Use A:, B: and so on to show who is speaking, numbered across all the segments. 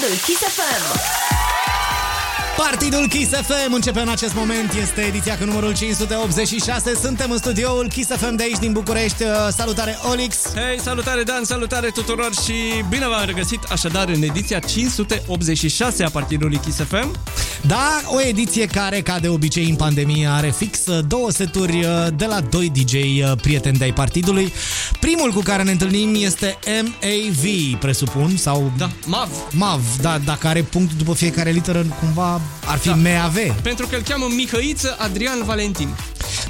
A: Partidul Kiss FM.
B: Partidul Kiss FM începe în acest moment, este ediția cu numărul 586. Suntem în studioul Kiss FM de aici din București. Uh, Salutare Olix!
C: Hei, salutare Dan, salutare tuturor și bine v-am regăsit așadar în ediția 586 a Partidului Kiss FM.
B: Da, o ediție care, ca de obicei în pandemie, are fix uh, două seturi uh, de la doi DJ prieteni de ai partidului. Primul cu care ne întâlnim este MAV, presupun, sau...
C: Da, MAV.
B: MAV, da, dacă are punct după fiecare literă, cumva ar fi da. MAV.
C: Pentru că îl cheamă Mihăiță Adrian Valentin.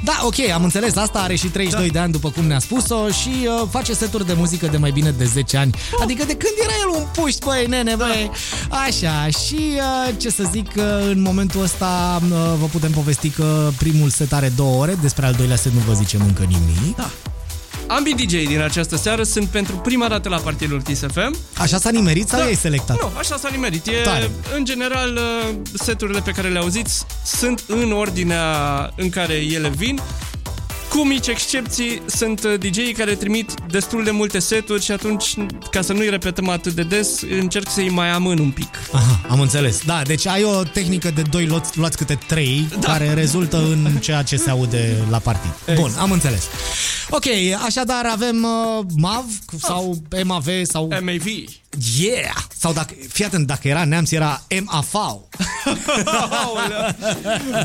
B: Da, ok, am înțeles asta, are și 32 da. de ani după cum ne-a spus-o și uh, face seturi de muzică de mai bine de 10 ani. Oh. Adică de când era el un puști, băi, nene, băi. Da. Așa, și uh, ce să zic, uh, în momentul ăsta uh, vă putem povesti că primul set are două ore, despre al doilea set nu vă zicem încă nimic.
C: Da. Ambii DJ din această seară sunt pentru prima dată la partidul Kiss FM.
B: Așa s-a nimerit sau da. ai selectat?
C: Nu, așa s-a nimerit. E, în general, uh, seturile pe care le auziți sunt în ordinea în care ele vin. Cu mici excepții, sunt uh, dj care trimit destul de multe seturi și atunci, ca să nu-i repetăm atât de des, încerc să-i mai amân un pic.
B: Aha, am înțeles. Da, deci ai o tehnică de doi luați, luați câte trei, da. care rezultă în ceea ce se aude la partid. Exact. Bun, am înțeles. Ok, așadar avem uh, MAV sau MAV sau...
C: MAV.
B: Yeah! Sau dacă, fii atent, dacă era neamț, era MAV.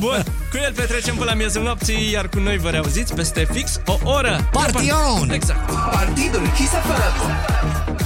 C: Bun, cu el petrecem până la miezul nopții, iar cu noi vă reauziți peste fix o oră.
B: Partion!
C: Exact.
A: Partidul Kiss FM.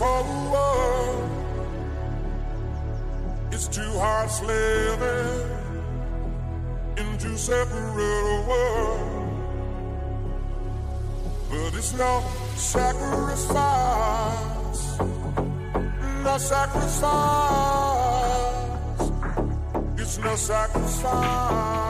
D: forward. It's too hard living in two separate worlds. But it's no sacrifice, no sacrifice. It's no sacrifice.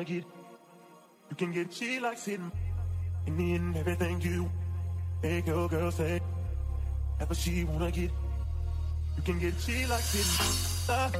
E: wanna get. You can get she like sitting and then everything you make your girl say. Ever she wanna get. You can get she like
D: sitting. Uh,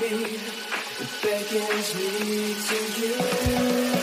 D: me, beckons me to you.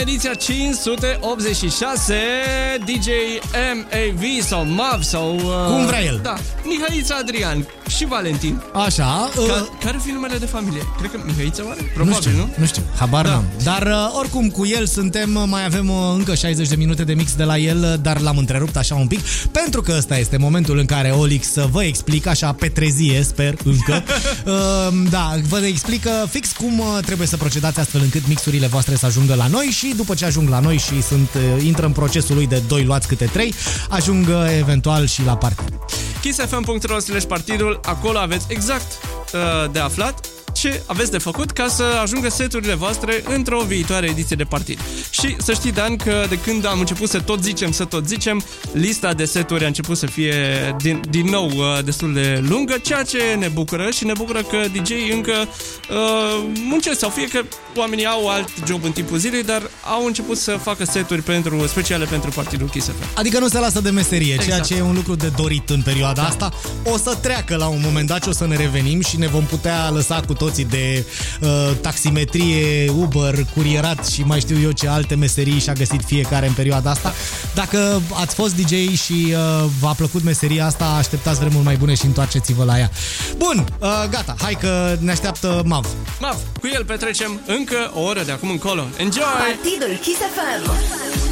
C: Ediția 586, DJ MAV sau MAV sau... Uh,
B: Cum vrea el.
C: Da, Mihaița Adrian și Valentin.
B: Așa, uh,
C: Ca, care fi numele de familie? Cred că Mihaița oare?
B: nu
C: Probabil,
B: știu,
C: nu?
B: nu știu, habar
C: Da.
B: n-am. Dar uh, oricum cu el suntem, uh, mai avem uh, încă 60 de minute de mix de la el, uh, dar l-am întrerupt așa un pic, pentru că ăsta este momentul în care Olix uh, vă explică, așa pe trezie, sper, încă. uh, da, vă explică fix cum uh, trebuie să procedați astfel încât mixurile voastre să ajungă la noi și după ce ajung la noi și sunt uh, intră în procesul lui de 2 luați câte 3, ajung uh, eventual și la partid.
C: kissfm.ro slash partidul, acolo aveți exact uh, de aflat ce aveți de făcut ca să ajungă seturile voastre într-o viitoare ediție de partid. Și să știi, Dan, că de când am început să tot zicem, să tot zicem, lista de seturi a început să fie din, din nou uh, destul de lungă, ceea ce ne bucură și ne bucură că DJ încă uh, muncesc sau fie că oamenii au alt job în timpul zilei, dar au început să facă seturi pentru, speciale pentru partidul Kiss FM.
B: Adică nu se lasă de meserie, ceea
C: Exact.
B: ce e un lucru de dorit în perioada asta. O să treacă la un moment dat și o să ne revenim și ne vom putea lăsa cu toții de uh, taximetrie, Uber, curierat și mai știu eu ce alte meserii și-a găsit fiecare în perioada asta. Dacă ați fost DJ și uh, v-a plăcut meseria asta, așteptați vremuri mai bune și întoarceți-vă la ea. Bun, uh, gata, hai că ne așteaptă Mav.
C: Mav, cu el petrecem încă o oră de acum încolo. Enjoy!
F: Partidul Kiss FM.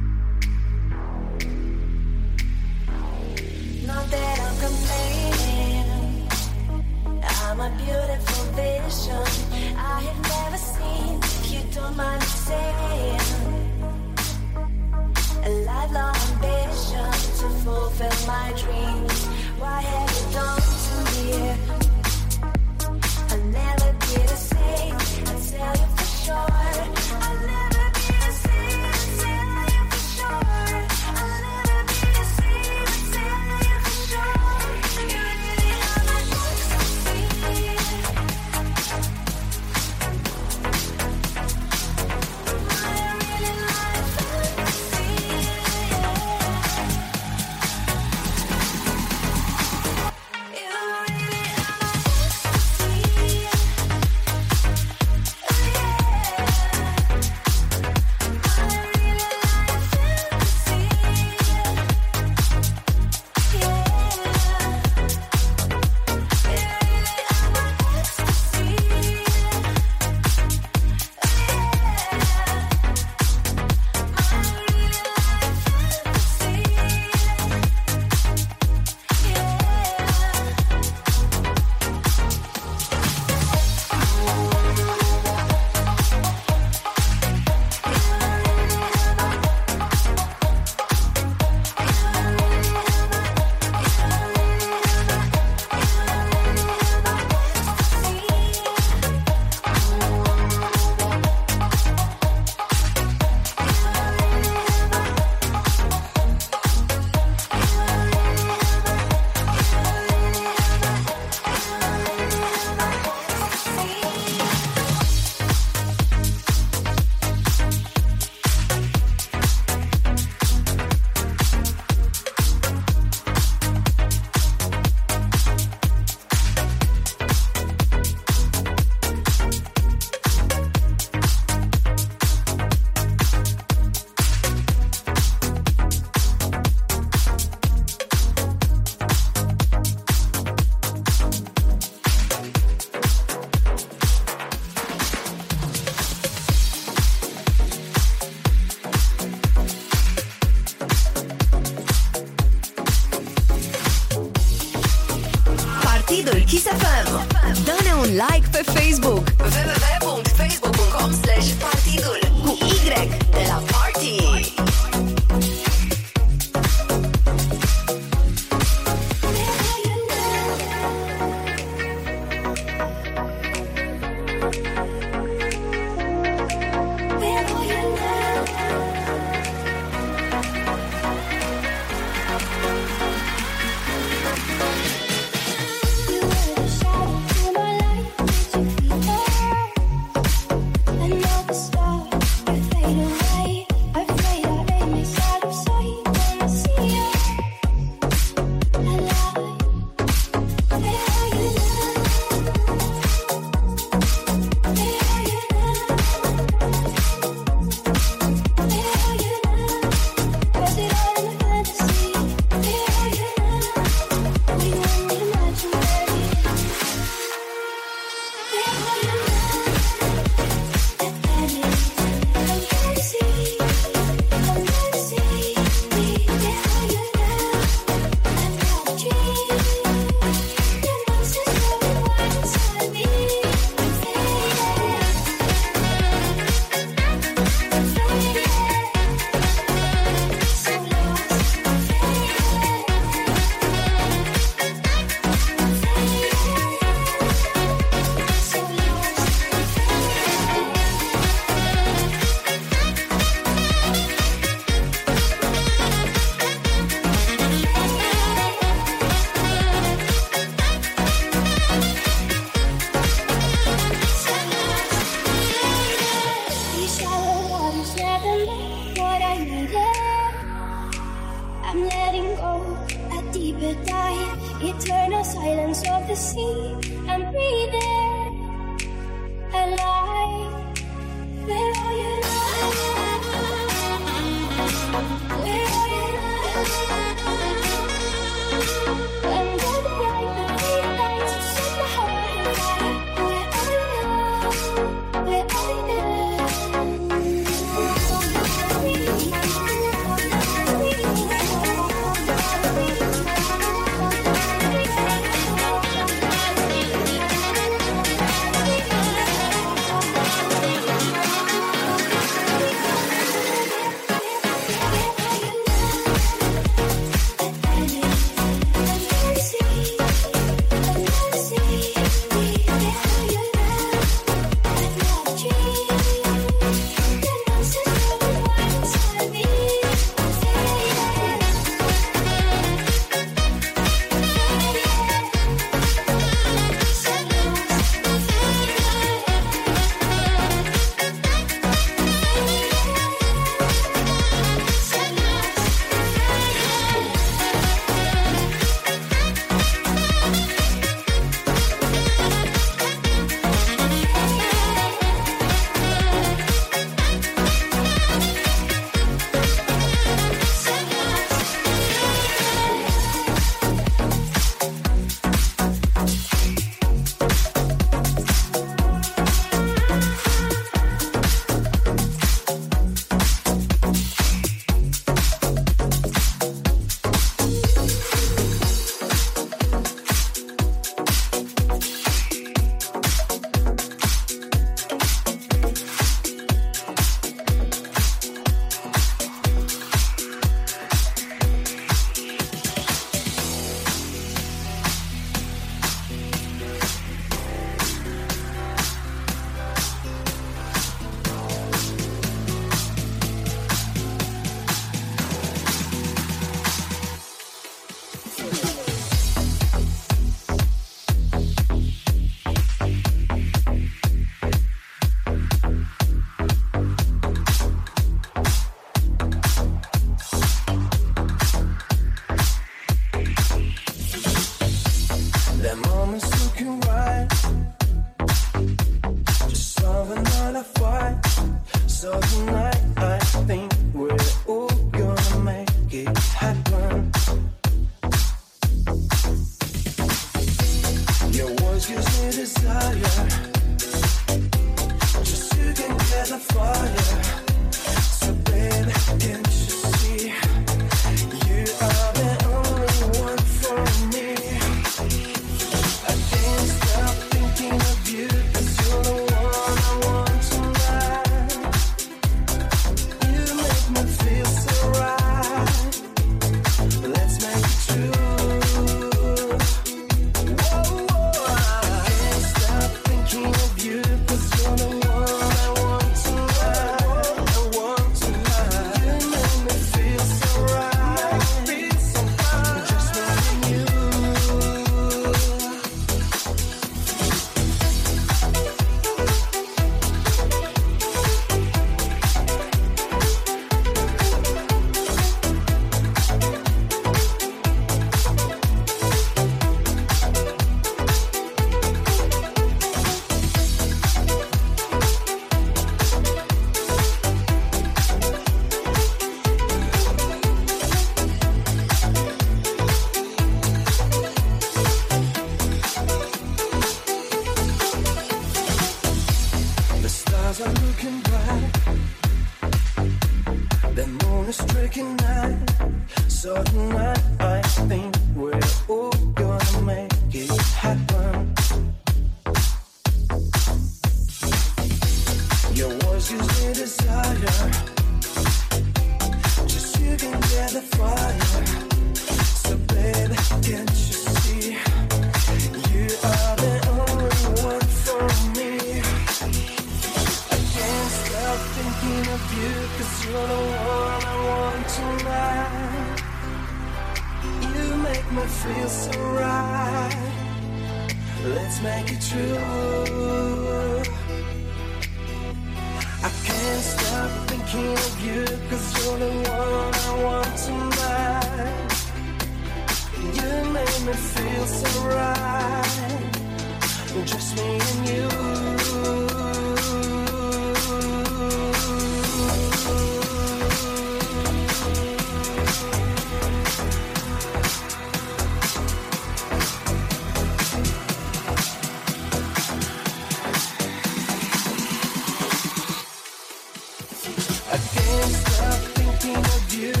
G: Stop thinking of you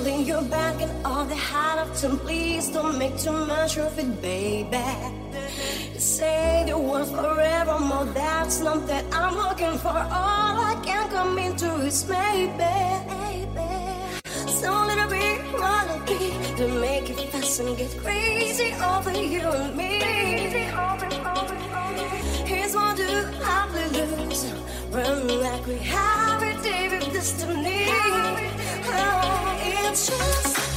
H: adrenaline, you're back and all the hot often. Please don't make too much of it, baby. You say the word forevermore, that's not that I'm looking for. All I can come into is maybe. So little bit, little bit to make it fast and get crazy over you and me. Here's what do I lose? Run like we have it, David, destiny. Oh,
I: can't.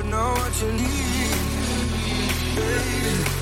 I: Know what you need.
J: Baby.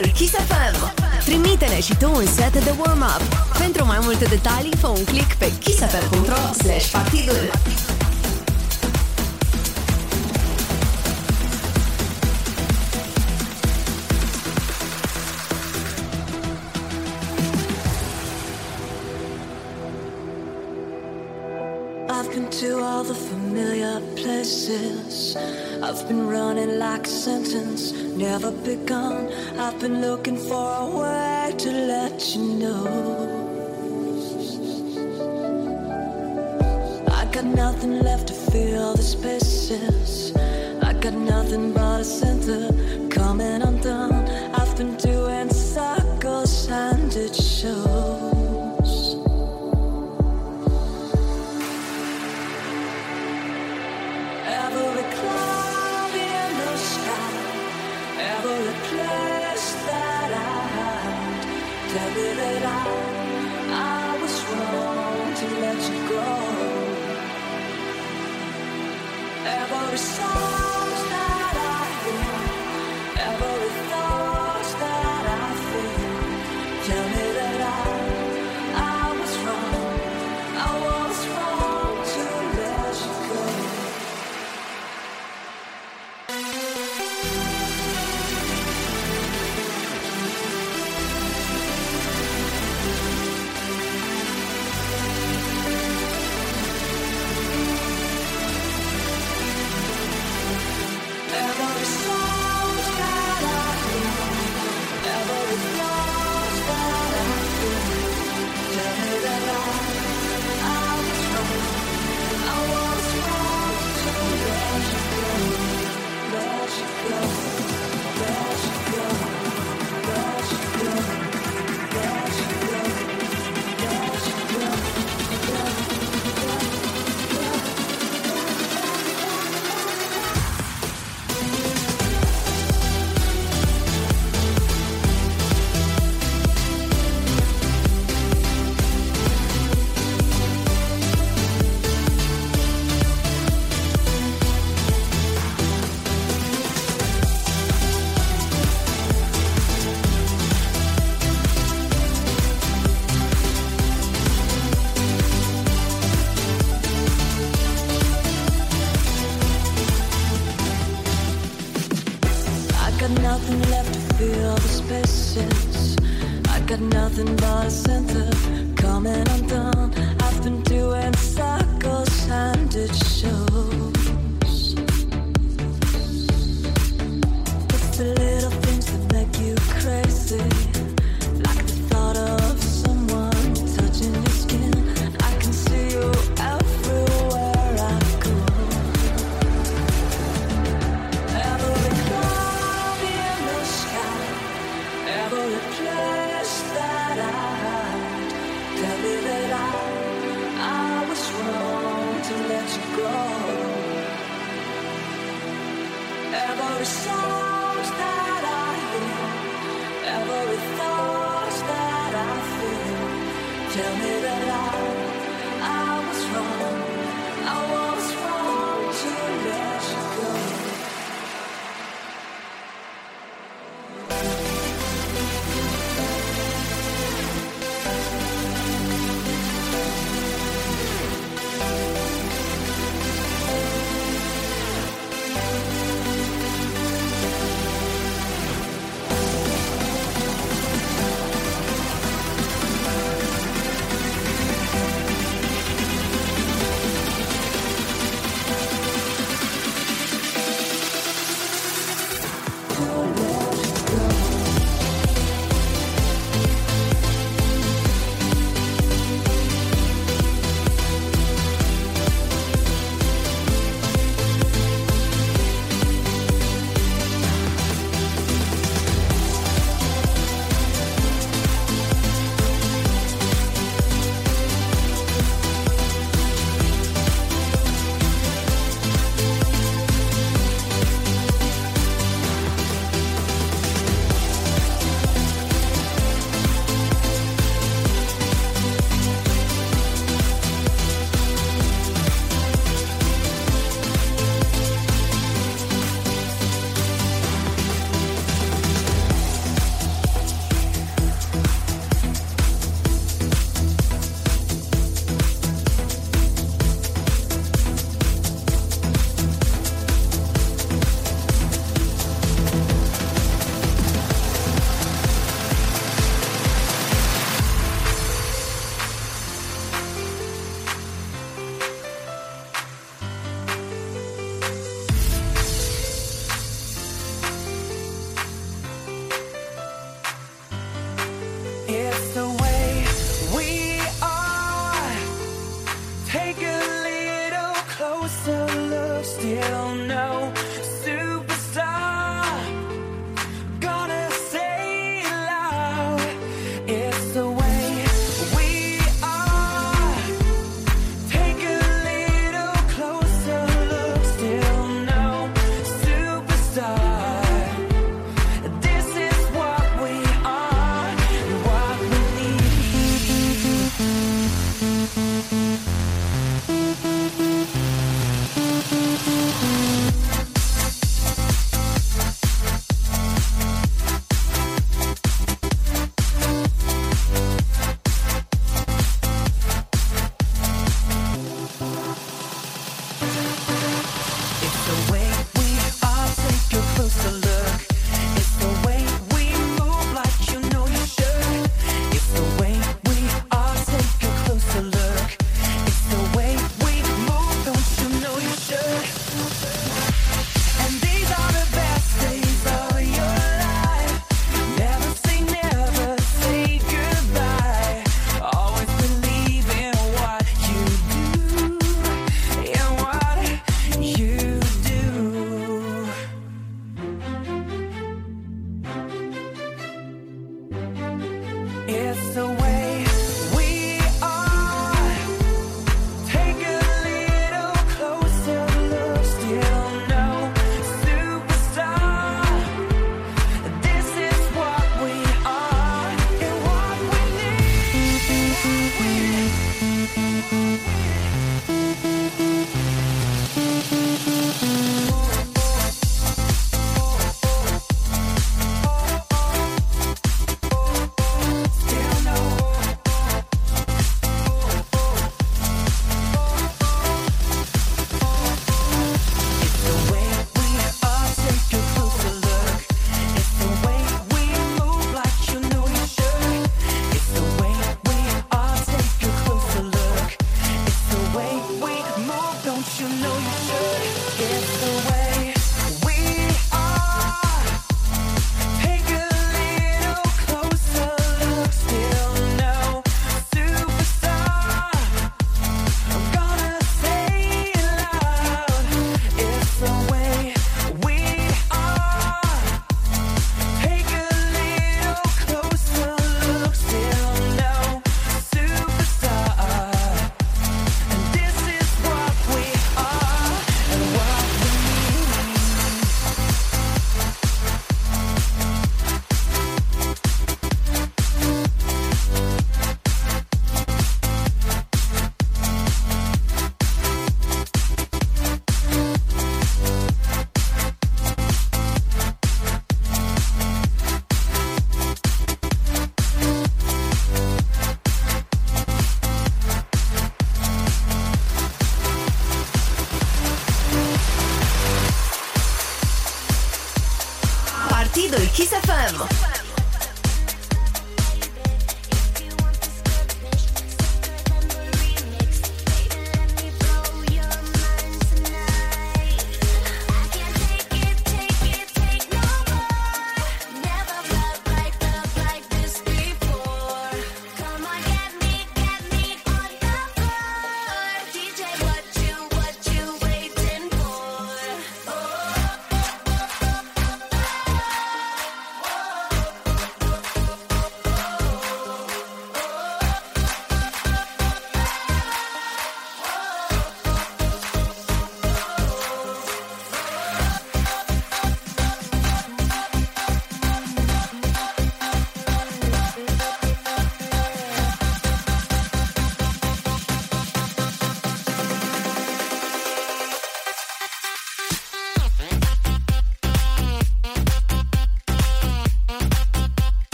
J: podcastul Kiss FM.
E: Trimite-ne și tu un set de warm-up. Pentru mai multe detalii, fă un click pe kissfm.ro slash partidul.
F: I've been running like a sentence never begun. I've been looking for a way to let you know. I got nothing left to fill the spaces. I got nothing but a center coming
B: on.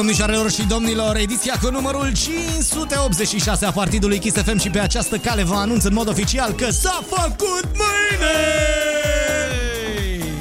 B: Domnișoarelor și domnilor, ediția cu numărul 586 a Partidului Kiss FM și pe această cale vă anunț în mod oficial că s-a făcut mâine!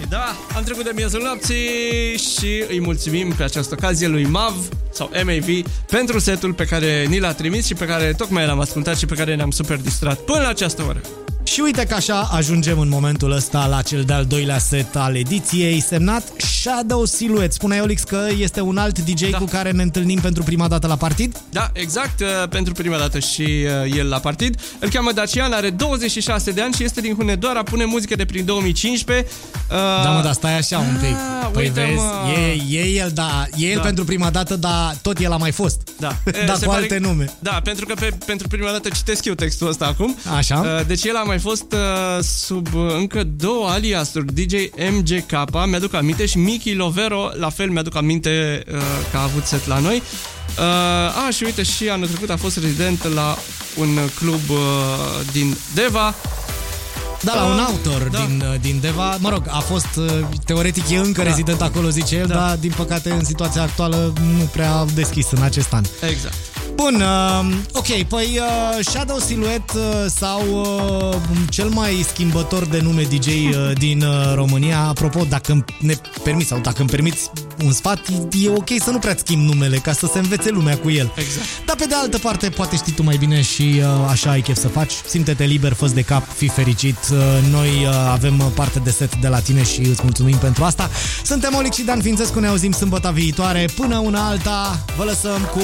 C: Da, am trecut de miezul nopții și îi mulțumim pe această ocazie lui MAV sau MAV pentru setul pe care ni l-a trimis și pe care tocmai l-am ascultat și pe care ne-am super distrat până la această oră.
B: Și uite că așa ajungem în momentul ăsta la cel de-al doilea set al ediției, semnat Shadow Silhouette. Spune Olix că este un alt DJ
C: Da.
B: cu care ne întâlnim pentru prima dată la partid?
C: Da, exact, uh, pentru prima dată și uh, el la partid. Îl cheamă Dacian, are 26 de ani și este din Hunedoara, pune muzică de prin 2015. Uh,
B: Da, mă, dar stai așa un pic.
C: Ah,
B: Păi
C: uite,
B: vezi,
C: mă.
B: e, e el, da, e el
C: Da.
B: pentru prima dată, dar tot el a mai fost.
C: Da,
B: dar
C: se
B: cu
C: pare-
B: alte nume.
C: Da, pentru că pe, pentru prima dată citesc eu textul ăsta acum.
B: Așa.
C: Uh, Deci el a mai fost uh, sub uh, încă două aliasuri, DJ MGK, mi-aduc aminte, și Miki Lovero, la fel mi-aduc aminte uh, că a avut set la noi. Uh, a, și uite, și anul trecut a fost rezident la un club uh, din Deva.
B: Da, la un
C: Uh,
B: autor
C: da.
B: din, uh, din Deva. Mă rog, a fost, uh, teoretic e încă
C: Da.
B: rezident acolo, zice el,
C: Da.
B: dar din păcate în situația actuală nu prea a deschis în acest an.
C: Exact.
B: Bun, uh, ok, păi uh, Shadow Silhouette uh, sau uh, cel mai schimbător de nume DJ uh, din uh, România, apropo, dacă îmi- ne permiți sau dacă îmi permiți, un sfat, e ok să nu prea schimbi numele, ca să se învețe lumea cu el.
C: Exact.
B: Dar pe de altă parte, poate știi tu mai bine și uh, așa ai chef să faci. Simte-te liber, fă de cap, fi fericit. Uh, noi uh, avem parte de set de la tine și îți mulțumim pentru asta. Suntem Olic și Dan Fințescu, ne auzim sâmbătă viitoare. Până una alta, vă lăsăm cu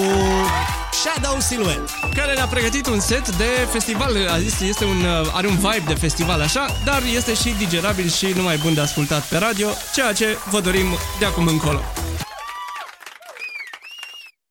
B: Shadow Silhouette.
C: care ne-a pregătit un set de festival. A zis, este un, uh, are un vibe de festival așa, dar este și digerabil și numai bun de ascultat pe radio, ceea ce vă dorim de acum încolo.